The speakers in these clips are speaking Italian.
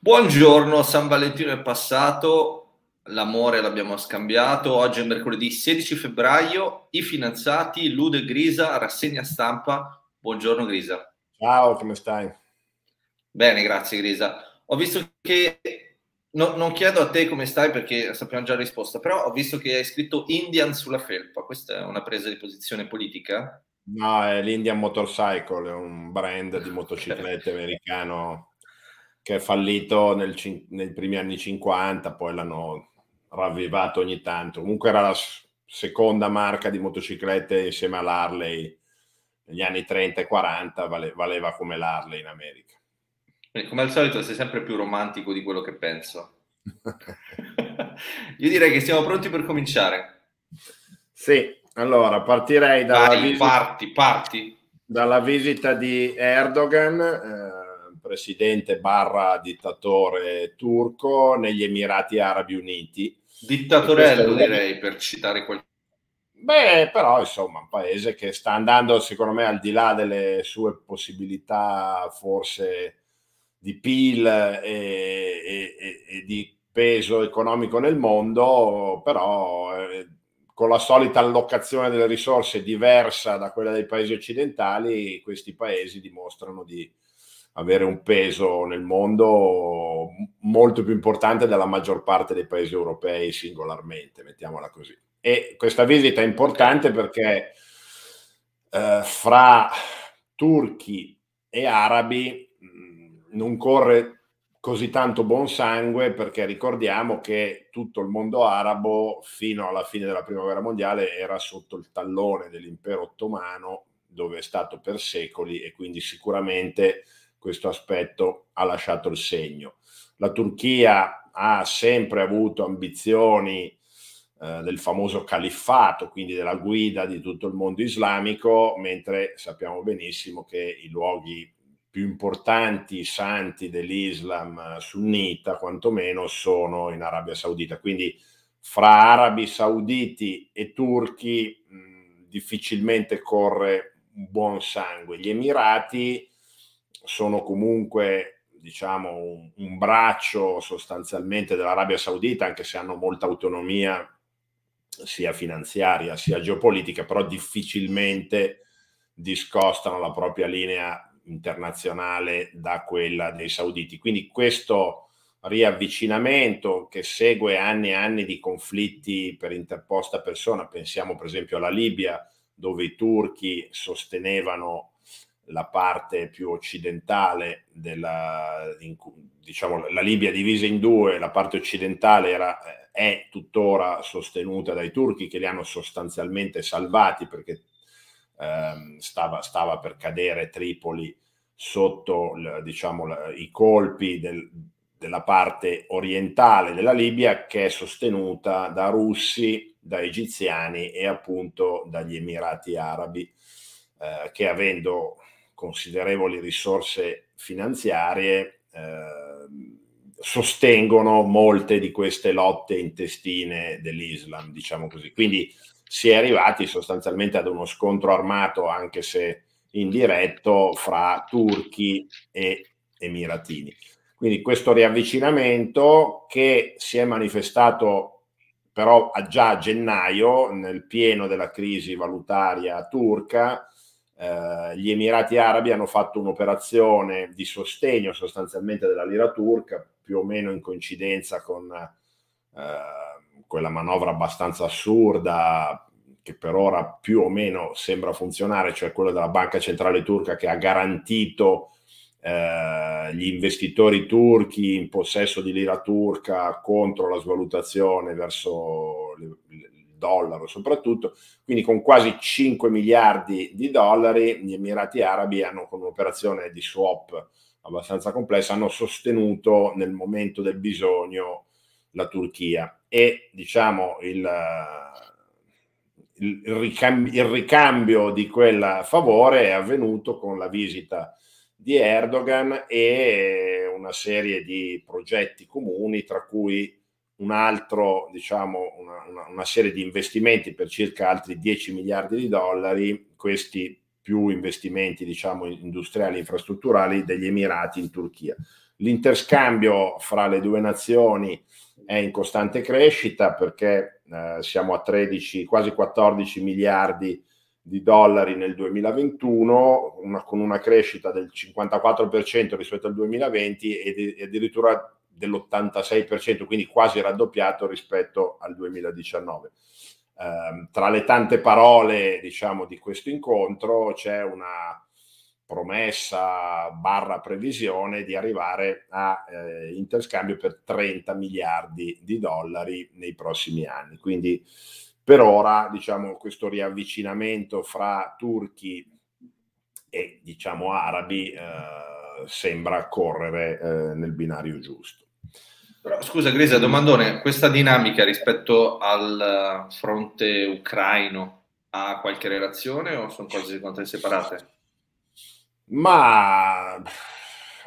Buongiorno, San Valentino è passato, l'amore l'abbiamo scambiato, oggi è mercoledì 16 febbraio, i finanziati, Lude Grisa, rassegna stampa. Buongiorno Grisa. Ciao, come stai? Bene, grazie Grisa. Ho visto che, no, non chiedo a te come stai perché sappiamo già la risposta, però ho visto che hai scritto Indian sulla felpa, questa è una presa di posizione politica? No, è l'Indian Motorcycle, è un brand di motociclette americano che è fallito nel, nei primi anni 50, poi l'hanno ravvivato ogni tanto. Comunque era la seconda marca di motociclette insieme all'Harley negli anni 30 e 40, vale, valeva come l'Harley in America. E come al solito sei sempre più romantico di quello che penso. Io direi che siamo pronti per cominciare. Sì, allora partirei dalla, Vai, visita, parti, parti. dalla visita di Erdogan. Eh, presidente barra dittatore turco negli Emirati Arabi Uniti. Dittatorello direi per citare qualcuno. Beh, però insomma, un paese che sta andando secondo me al di là delle sue possibilità forse di PIL e, e, e di peso economico nel mondo, però eh, con la solita allocazione delle risorse diversa da quella dei paesi occidentali, questi paesi dimostrano di, avere un peso nel mondo molto più importante della maggior parte dei paesi europei singolarmente, mettiamola così. E questa visita è importante perché eh, fra turchi e arabi mm, non corre così tanto buon sangue perché ricordiamo che tutto il mondo arabo fino alla fine della prima guerra mondiale era sotto il tallone dell'impero ottomano dove è stato per secoli e quindi sicuramente questo aspetto ha lasciato il segno. La Turchia ha sempre avuto ambizioni eh, del famoso califfato, quindi della guida di tutto il mondo islamico, mentre sappiamo benissimo che i luoghi più importanti, santi dell'Islam sunnita, quantomeno, sono in Arabia Saudita. Quindi fra arabi sauditi e turchi mh, difficilmente corre un buon sangue. Gli Emirati sono comunque diciamo un, un, braccio sostanzialmente dell'Arabia Saudita, anche se hanno molta autonomia sia finanziaria sia geopolitica, però difficilmente discostano la propria linea internazionale da quella dei sauditi. Quindi questo riavvicinamento che segue anni e anni di conflitti per interposta persona, pensiamo per esempio alla Libia, dove i turchi sostenevano la parte più occidentale della, in, diciamo, la Libia divisa in due, la parte occidentale era, eh, è tuttora sostenuta dai turchi che li hanno sostanzialmente salvati perché ehm, stava, stava, per cadere Tripoli sotto diciamo, i colpi del, della parte orientale della Libia che è sostenuta da russi, da egiziani e appunto dagli Emirati Arabi eh, che avendo considerevoli risorse finanziarie eh, sostengono molte di queste lotte intestine dell'Islam, diciamo così. Quindi si è arrivati sostanzialmente ad uno scontro armato, anche se indiretto, fra turchi e emiratini. Quindi questo riavvicinamento che si è manifestato però già a gennaio, nel pieno della crisi valutaria turca, eh, gli Emirati Arabi hanno fatto un'operazione di sostegno sostanzialmente della lira turca, più o meno in coincidenza con eh, quella manovra abbastanza assurda che per ora più o meno sembra funzionare, cioè quella della Banca Centrale Turca che ha garantito eh, gli investitori turchi in possesso di lira turca contro la svalutazione verso dollaro soprattutto, quindi con quasi 5 miliardi di dollari gli Emirati Arabi hanno con un'operazione di swap abbastanza complessa, hanno sostenuto nel momento del bisogno la Turchia. E diciamo il, il, ricambio, il ricambio di quel favore è avvenuto con la visita di Erdogan e una serie di progetti comuni, tra cui un altro, diciamo, una, una, una, serie di investimenti per circa altri 10 miliardi di dollari, questi più investimenti diciamo, industriali e infrastrutturali degli Emirati in Turchia. L'interscambio fra le due nazioni è in costante crescita perché eh, siamo a 13, quasi 14 miliardi di dollari nel 2021, una, con una crescita del 54% rispetto al 2020 e, addirittura dell'86%, quindi quasi raddoppiato rispetto al 2019. Eh, tra le tante parole, diciamo, di questo incontro c'è una promessa barra previsione di arrivare a eh, interscambio per 30 miliardi di dollari nei prossimi anni. Quindi per ora, diciamo, questo riavvicinamento fra turchi e, diciamo, arabi eh, sembra correre eh, nel binario giusto. Però, scusa Grisa, domandone, questa dinamica rispetto al fronte ucraino ha qualche relazione o sono cose separate? Ma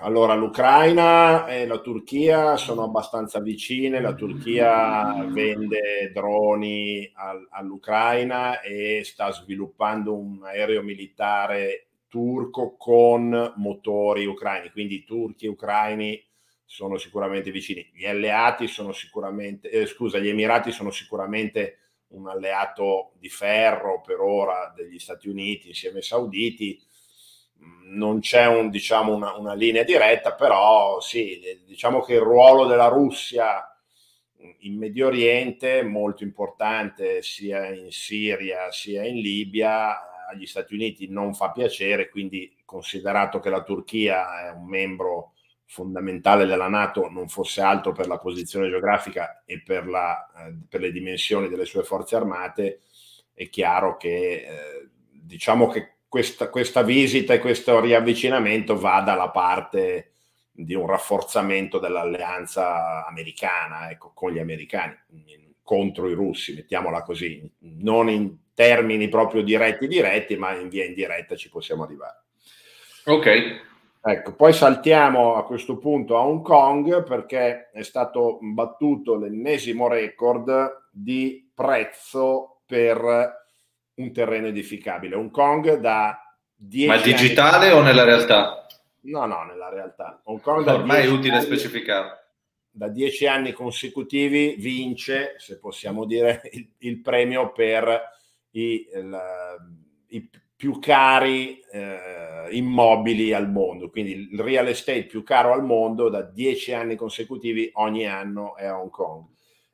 allora l'Ucraina e la Turchia sono abbastanza vicine, la Turchia vende droni al, all'Ucraina e sta sviluppando un aereo militare turco con motori ucraini, quindi turchi e ucraini sono sicuramente vicini. Gli alleati sono sicuramente, eh, scusa, gli Emirati sono sicuramente un alleato di ferro per ora degli Stati Uniti insieme ai sauditi non c'è un, diciamo, una, una, linea diretta, però sì, diciamo che il ruolo della Russia in Medio Oriente è molto importante sia in Siria sia in Libia, agli Stati Uniti non fa piacere, quindi considerato che la Turchia è un membro fondamentale della Nato, non fosse altro per la posizione geografica e per, la, eh, per le dimensioni delle sue forze armate, è chiaro che eh, diciamo che questa, questa visita e questo riavvicinamento va dalla parte di un rafforzamento dell'alleanza americana, ecco, con gli americani, contro i russi, mettiamola così, non in termini proprio diretti diretti, ma in via indiretta ci possiamo arrivare. Ok. Ecco, poi saltiamo a questo punto a Hong Kong perché è stato battuto l'ennesimo record di prezzo per un terreno edificabile. Hong Kong da 10 Ma digitale anni... o nella realtà? No, no, nella realtà. Hong Kong da Ormai è utile anni, specificare. Da dieci anni consecutivi vince, se possiamo dire, il, il premio per i, il, i più cari eh, immobili al mondo. Quindi il real estate più caro al mondo da dieci anni consecutivi ogni anno è a Hong Kong.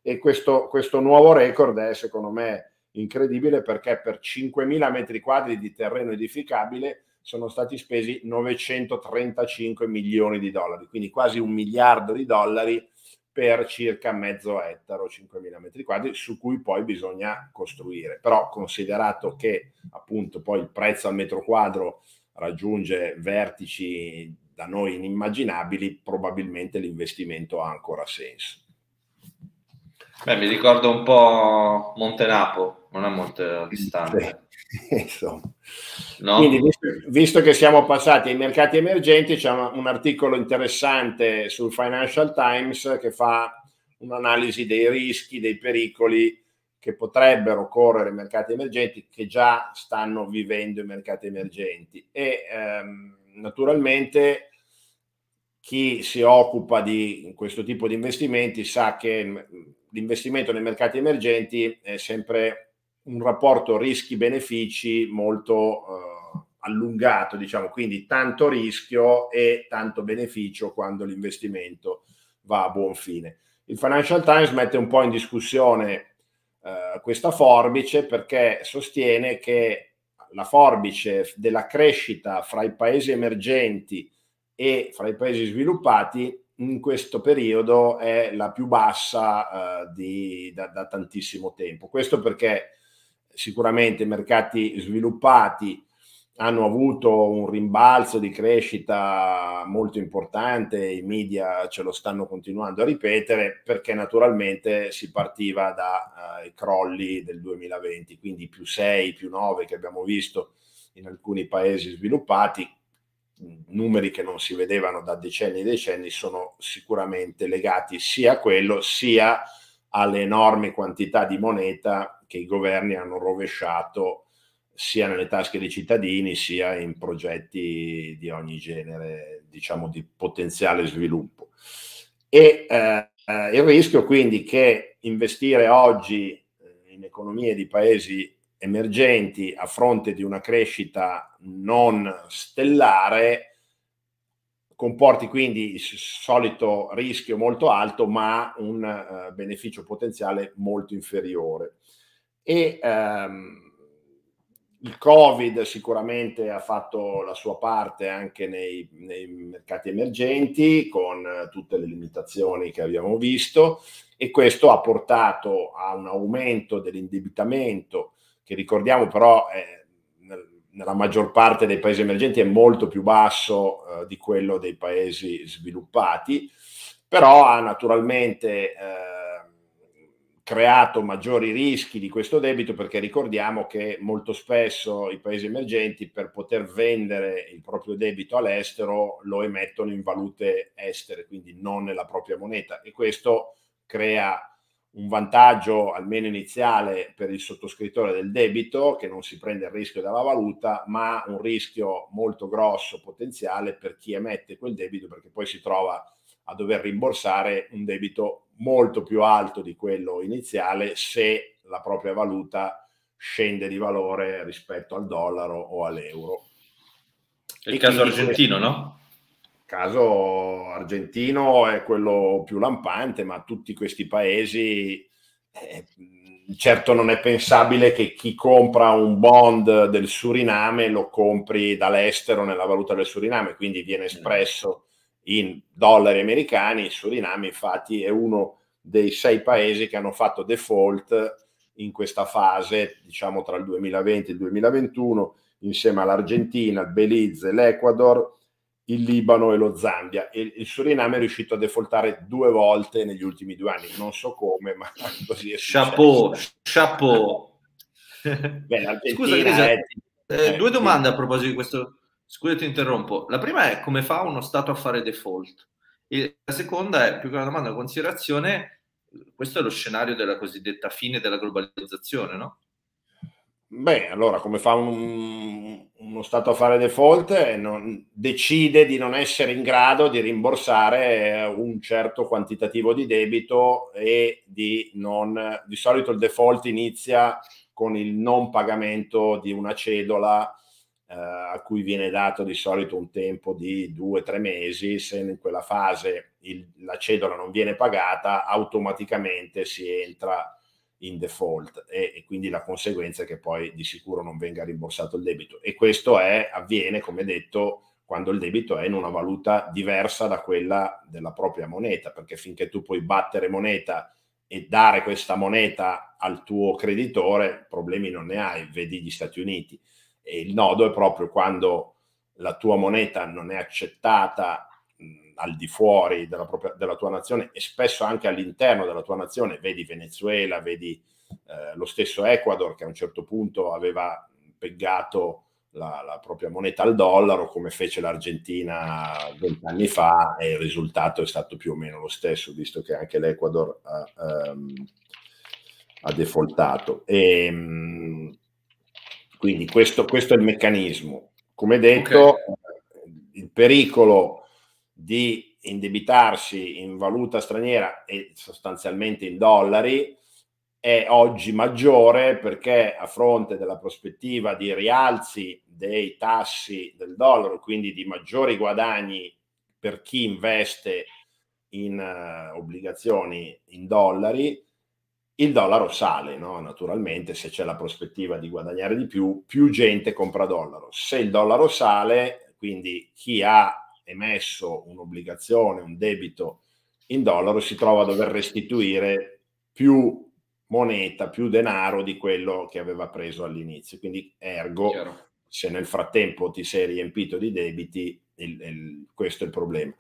E questo, questo nuovo record è, secondo me, incredibile perché per 5.000 metri quadri di terreno edificabile sono stati spesi 935 milioni di dollari, quindi quasi un miliardo di dollari per circa mezzo ettaro, 5.000 metri quadri, su cui poi bisogna costruire. Però considerato che appunto poi il prezzo al metro quadro raggiunge vertici da noi inimmaginabili, probabilmente l'investimento ha ancora senso. Beh, mi ricordo un po' Montenapo, non è molto distante. no? Quindi, visto, visto, che siamo passati ai mercati emergenti, c'è un, un articolo interessante sul Financial Times che fa un'analisi dei rischi, dei pericoli che potrebbero correre i mercati emergenti, che già stanno vivendo i mercati emergenti. E ehm, naturalmente chi si occupa di questo tipo di investimenti sa che l'investimento nei mercati emergenti è sempre un rapporto rischi-benefici molto eh, allungato, diciamo, quindi tanto rischio e tanto beneficio quando l'investimento va a buon fine. Il Financial Times mette un po' in discussione eh, questa forbice perché sostiene che la forbice della crescita fra i paesi emergenti e fra i paesi sviluppati in questo periodo è la più bassa uh, di, da, da, tantissimo tempo. Questo perché sicuramente i mercati sviluppati hanno avuto un rimbalzo di crescita molto importante, i media ce lo stanno continuando a ripetere, perché naturalmente si partiva dai uh, crolli del 2020, quindi più 6, più 9 che abbiamo visto in alcuni paesi sviluppati, numeri che non si vedevano da decenni e decenni sono sicuramente legati sia a quello sia alle enormi quantità di moneta che i governi hanno rovesciato sia nelle tasche dei cittadini sia in progetti di ogni genere, diciamo di potenziale sviluppo. E eh, il rischio quindi che investire oggi eh, in economie di paesi emergenti a fronte di una crescita non stellare comporti quindi il solito rischio molto alto ma un uh, beneficio potenziale molto inferiore. E um, il Covid sicuramente ha fatto la sua parte anche nei, nei mercati emergenti con tutte le limitazioni che abbiamo visto e questo ha portato a un aumento dell'indebitamento che ricordiamo però è nella maggior parte dei paesi emergenti è molto più basso eh, di quello dei paesi sviluppati, però ha naturalmente eh, creato maggiori rischi di questo debito perché ricordiamo che molto spesso i paesi emergenti per poter vendere il proprio debito all'estero lo emettono in valute estere, quindi non nella propria moneta. E questo crea un vantaggio almeno iniziale per il sottoscrittore del debito che non si prende il rischio della valuta, ma un rischio molto grosso potenziale per chi emette quel debito perché poi si trova a dover rimborsare un debito molto più alto di quello iniziale se la propria valuta scende di valore rispetto al dollaro o all'euro. Il caso argentino, no? caso argentino è quello più lampante, ma tutti questi paesi, eh, certo non è pensabile che chi compra un bond del Suriname lo compri dall'estero nella valuta del Suriname, quindi viene espresso in dollari americani. Il Suriname infatti è uno dei sei paesi che hanno fatto default in questa fase, diciamo tra il 2020 e il 2021, insieme all'Argentina, il Belize, l'Ecuador il Libano e lo Zambia. E il Suriname è riuscito a defaultare due volte negli ultimi due anni, non so come, ma così è Chapeau, chapeau. Beh, Scusa, Grisa, è... eh, due domande a proposito di questo. Scusa, ti interrompo. La prima è come fa uno Stato a fare default? E la seconda è più che una domanda, una considerazione. Questo è lo scenario della cosiddetta fine della globalizzazione, no? Beh, allora come fa un, uno Stato a fare default? Eh, non, decide di non essere in grado di rimborsare un certo quantitativo di debito e di non... Di solito il default inizia con il non pagamento di una cedola eh, a cui viene dato di solito un tempo di due o tre mesi. Se in quella fase il, la cedola non viene pagata, automaticamente si entra in default e, e, quindi la conseguenza è che poi di sicuro non venga rimborsato il debito e questo è, avviene come detto quando il debito è in una valuta diversa da quella della propria moneta perché finché tu puoi battere moneta e dare questa moneta al tuo creditore problemi non ne hai, vedi gli Stati Uniti e il nodo è proprio quando la tua moneta non è accettata al di fuori della, propria, della, tua nazione e spesso anche all'interno della tua nazione, vedi Venezuela, vedi eh, lo stesso Ecuador che a un certo punto aveva peggato la, la, propria moneta al dollaro come fece l'Argentina vent'anni fa e il risultato è stato più o meno lo stesso, visto che anche l'Ecuador ha, um, ha defaultato. E, um, quindi questo, questo, è il meccanismo. Come detto, okay. il pericolo di indebitarsi in valuta straniera e sostanzialmente in dollari è oggi maggiore perché a fronte della prospettiva di rialzi dei tassi del dollaro, quindi di maggiori guadagni per chi investe in uh, obbligazioni in dollari, il dollaro sale, no? naturalmente se c'è la prospettiva di guadagnare di più, più gente compra dollaro. Se il dollaro sale, quindi chi ha emesso un'obbligazione, un debito in dollaro, si trova a dover restituire più moneta, più denaro di quello che aveva preso all'inizio. Quindi ergo, Chiaro. se nel frattempo ti sei riempito di debiti, il, il, questo è il problema.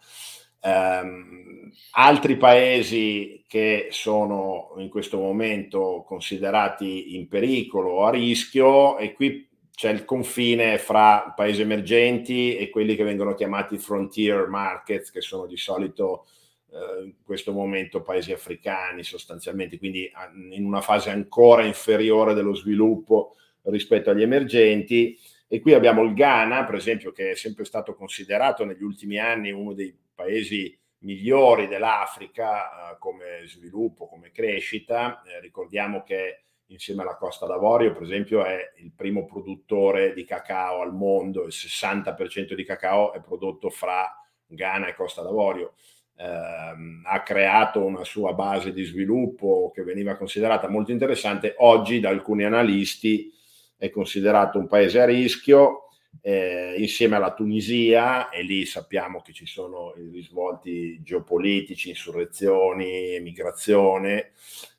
Um, altri paesi che sono in questo momento considerati in pericolo o a rischio, e qui c'è il confine fra paesi emergenti e quelli che vengono chiamati frontier markets, che sono di solito eh, in questo momento paesi africani sostanzialmente, quindi in una fase ancora inferiore dello sviluppo rispetto agli emergenti. E qui abbiamo il Ghana, per esempio, che è sempre stato considerato negli ultimi anni uno dei paesi migliori dell'Africa eh, come sviluppo, come crescita. Eh, ricordiamo che insieme alla Costa d'Avorio, per esempio, è il primo produttore di cacao al mondo, il 60% di cacao è prodotto fra Ghana e Costa d'Avorio. Eh, ha creato una sua base di sviluppo che veniva considerata molto interessante. Oggi da alcuni analisti è considerato un paese a rischio eh, insieme alla Tunisia e lì sappiamo che ci sono i risvolti geopolitici, insurrezioni, emigrazione.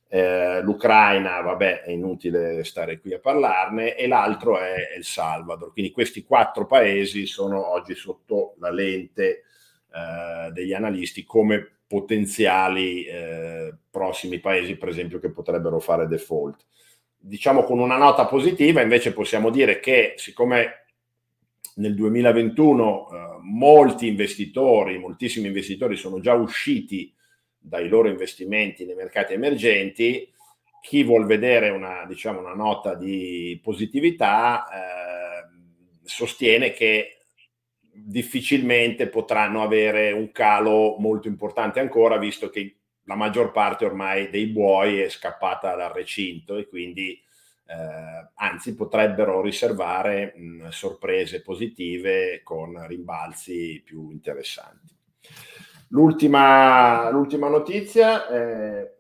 Eh, L'Ucraina, vabbè, è inutile stare qui a parlarne, e l'altro è El Salvador. Quindi questi quattro paesi sono oggi sotto la lente eh, degli analisti come potenziali eh, prossimi paesi, per esempio, che potrebbero fare default. Diciamo con una nota positiva, invece possiamo dire che siccome nel 2021 eh, molti investitori, moltissimi investitori sono già usciti dai loro investimenti nei mercati emergenti, chi vuol vedere una, diciamo, una nota di positività eh, sostiene che difficilmente potranno avere un calo molto importante ancora, visto che la maggior parte ormai dei buoi è scappata dal recinto e quindi eh, anzi potrebbero riservare mh, sorprese positive con rimbalzi più interessanti. L'ultima, l'ultima notizia, eh,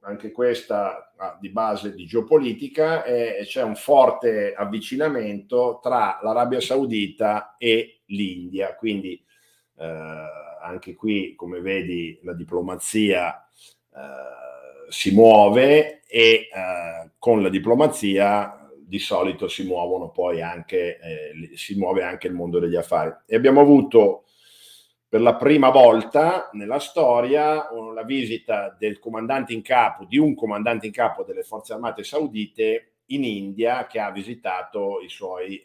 anche questa di base di geopolitica, è, c'è un forte avvicinamento tra l'Arabia Saudita e l'India, quindi eh, anche qui, come vedi, la diplomazia eh, si muove e eh, con la diplomazia di solito si muovono poi anche, eh, si muove anche il mondo degli affari. E abbiamo avuto per la prima volta nella storia la visita del comandante in capo, di un comandante in capo delle forze armate saudite in India che ha visitato i suoi eh,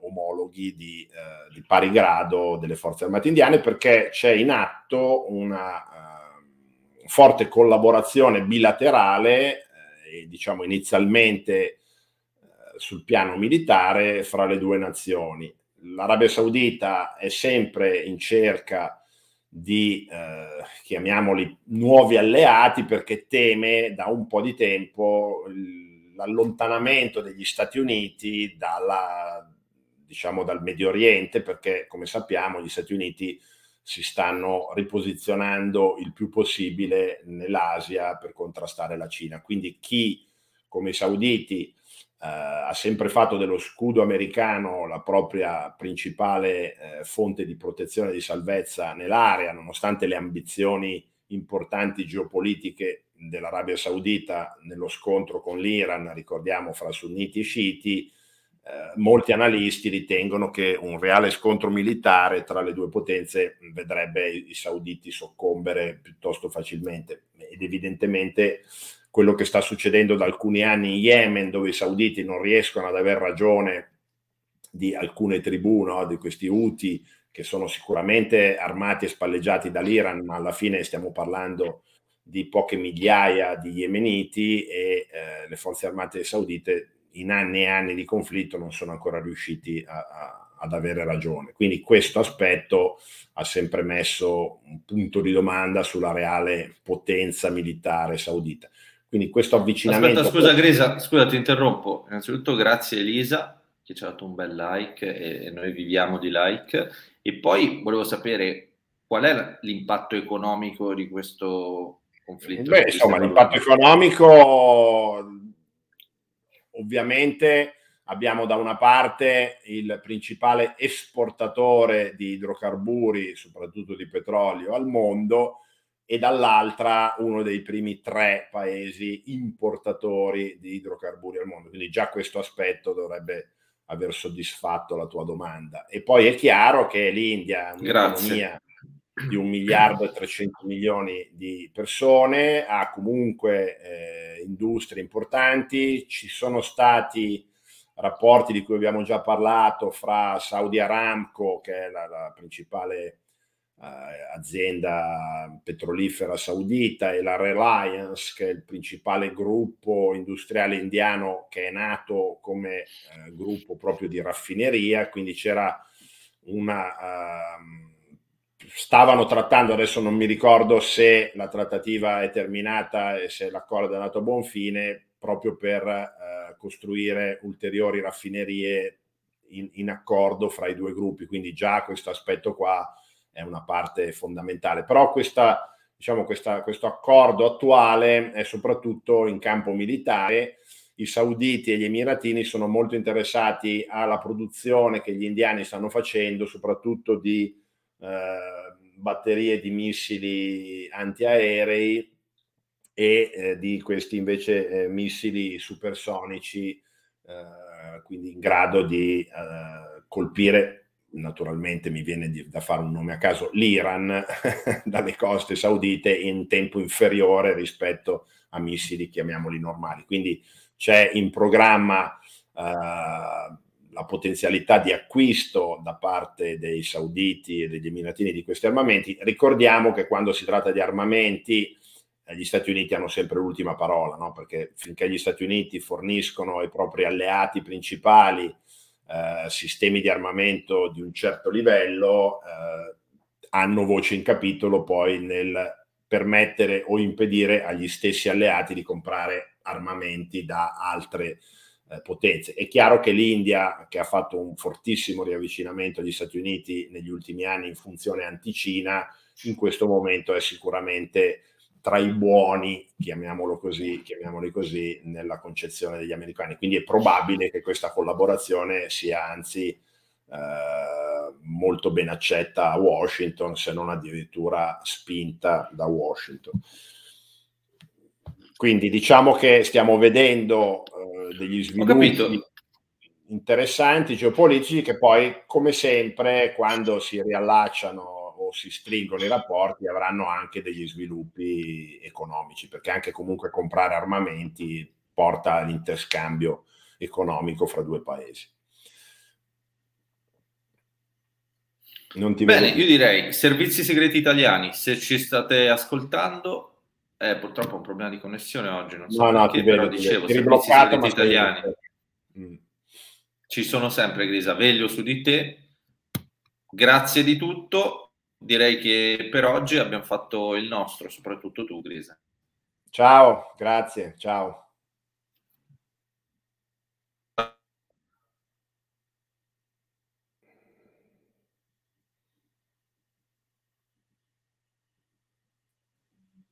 omologhi di, eh, di, pari grado delle forze armate indiane perché c'è in atto una forte collaborazione bilaterale, eh, diciamo inizialmente eh, sul piano militare, fra le due nazioni. L'Arabia Saudita è sempre in cerca di, eh, chiamiamoli, nuovi alleati perché teme da un po' di tempo l'allontanamento degli Stati Uniti dalla, diciamo, dal Medio Oriente, perché come sappiamo gli Stati Uniti si stanno riposizionando il più possibile nell'Asia per contrastare la Cina. Quindi chi, come i sauditi, eh, ha sempre fatto dello scudo americano la propria principale eh, fonte di protezione e di salvezza nell'area, nonostante le ambizioni importanti geopolitiche dell'Arabia Saudita nello scontro con l'Iran, ricordiamo, fra sunniti e sciiti, eh, molti analisti ritengono che un reale scontro militare tra le due potenze vedrebbe i sauditi soccombere piuttosto facilmente ed evidentemente quello che sta succedendo da alcuni anni in Yemen dove i sauditi non riescono ad aver ragione di alcune tribù, no? di questi Houthi che sono sicuramente armati e spalleggiati dall'Iran, ma alla fine stiamo parlando di poche migliaia di yemeniti e eh, le forze armate saudite in anni e anni di conflitto non sono ancora riusciti a, a, ad avere ragione. Quindi questo aspetto ha sempre messo un punto di domanda sulla reale potenza militare saudita. Quindi questo avvicinamento... Aspetta, scusa Grisa, scusa ti interrompo. Innanzitutto grazie Elisa che ci ha dato un bel like e, e noi viviamo di like. E poi volevo sapere qual è l'impatto economico di questo conflitto. Beh, insomma, l'impatto economico ovviamente abbiamo da una parte il principale esportatore di idrocarburi, soprattutto di petrolio, al mondo e dall'altra uno dei primi tre paesi importatori di idrocarburi al mondo. Quindi già questo aspetto dovrebbe aver soddisfatto la tua domanda. E poi è chiaro che l'India è un'economia Grazie di un miliardo e 300 milioni di persone, ha comunque eh, industrie importanti, ci sono stati rapporti di cui abbiamo già parlato fra Saudi Aramco, che è la, la principale eh, azienda petrolifera saudita e la Reliance, che è il principale gruppo industriale indiano che è nato come eh, gruppo proprio di raffineria, quindi c'era una... Uh, stavano trattando, adesso non mi ricordo se la trattativa è terminata e se l'accordo è andato a buon fine, proprio per uh, costruire ulteriori raffinerie in, in accordo fra i due gruppi, quindi già questo aspetto qua è una parte fondamentale. Però questa, diciamo, questa, questo accordo attuale è soprattutto in campo militare. I sauditi e gli emiratini sono molto interessati alla produzione che gli indiani stanno facendo, soprattutto di eh, batterie di missili antiaerei e eh, di questi invece eh, missili supersonici, eh, quindi in grado di eh, colpire naturalmente mi viene di, da fare un nome a caso, l'Iran dalle coste saudite in tempo inferiore rispetto a missili, chiamiamoli normali. Quindi c'è in programma uh, la potenzialità di acquisto da parte dei sauditi e degli emiratini di questi armamenti. Ricordiamo che quando si tratta di armamenti eh, gli Stati Uniti hanno sempre l'ultima parola, no? perché finché gli Stati Uniti forniscono ai propri alleati principali eh, sistemi di armamento di un certo livello eh, hanno voce in capitolo poi nel permettere o impedire agli stessi alleati di comprare armamenti da altre eh, potenze. È chiaro che l'India, che ha fatto un fortissimo riavvicinamento agli Stati Uniti negli ultimi anni in funzione anticina, in questo momento è sicuramente tra i buoni, chiamiamolo così, chiamiamoli così, nella concezione degli americani. Quindi è probabile che questa collaborazione sia anzi eh, molto ben accetta a Washington, se non addirittura spinta da Washington. Quindi diciamo che stiamo vedendo eh, degli sviluppi interessanti geopolitici che poi, come sempre, quando si riallacciano si stringono i rapporti avranno anche degli sviluppi economici, perché anche comunque comprare armamenti porta all'interscambio economico fra due paesi. Non ti Bene, vedo. io direi servizi segreti italiani, se ci state ascoltando, eh, purtroppo ho un problema di connessione oggi, non so no, perché, no, però vedo, dicevo, servizi segreti italiani. Mm. Ci sono sempre, Grisa, veglio su di te. Grazie di tutto direi che per oggi abbiamo fatto il nostro, soprattutto tu, Grisa. Ciao, grazie, ciao.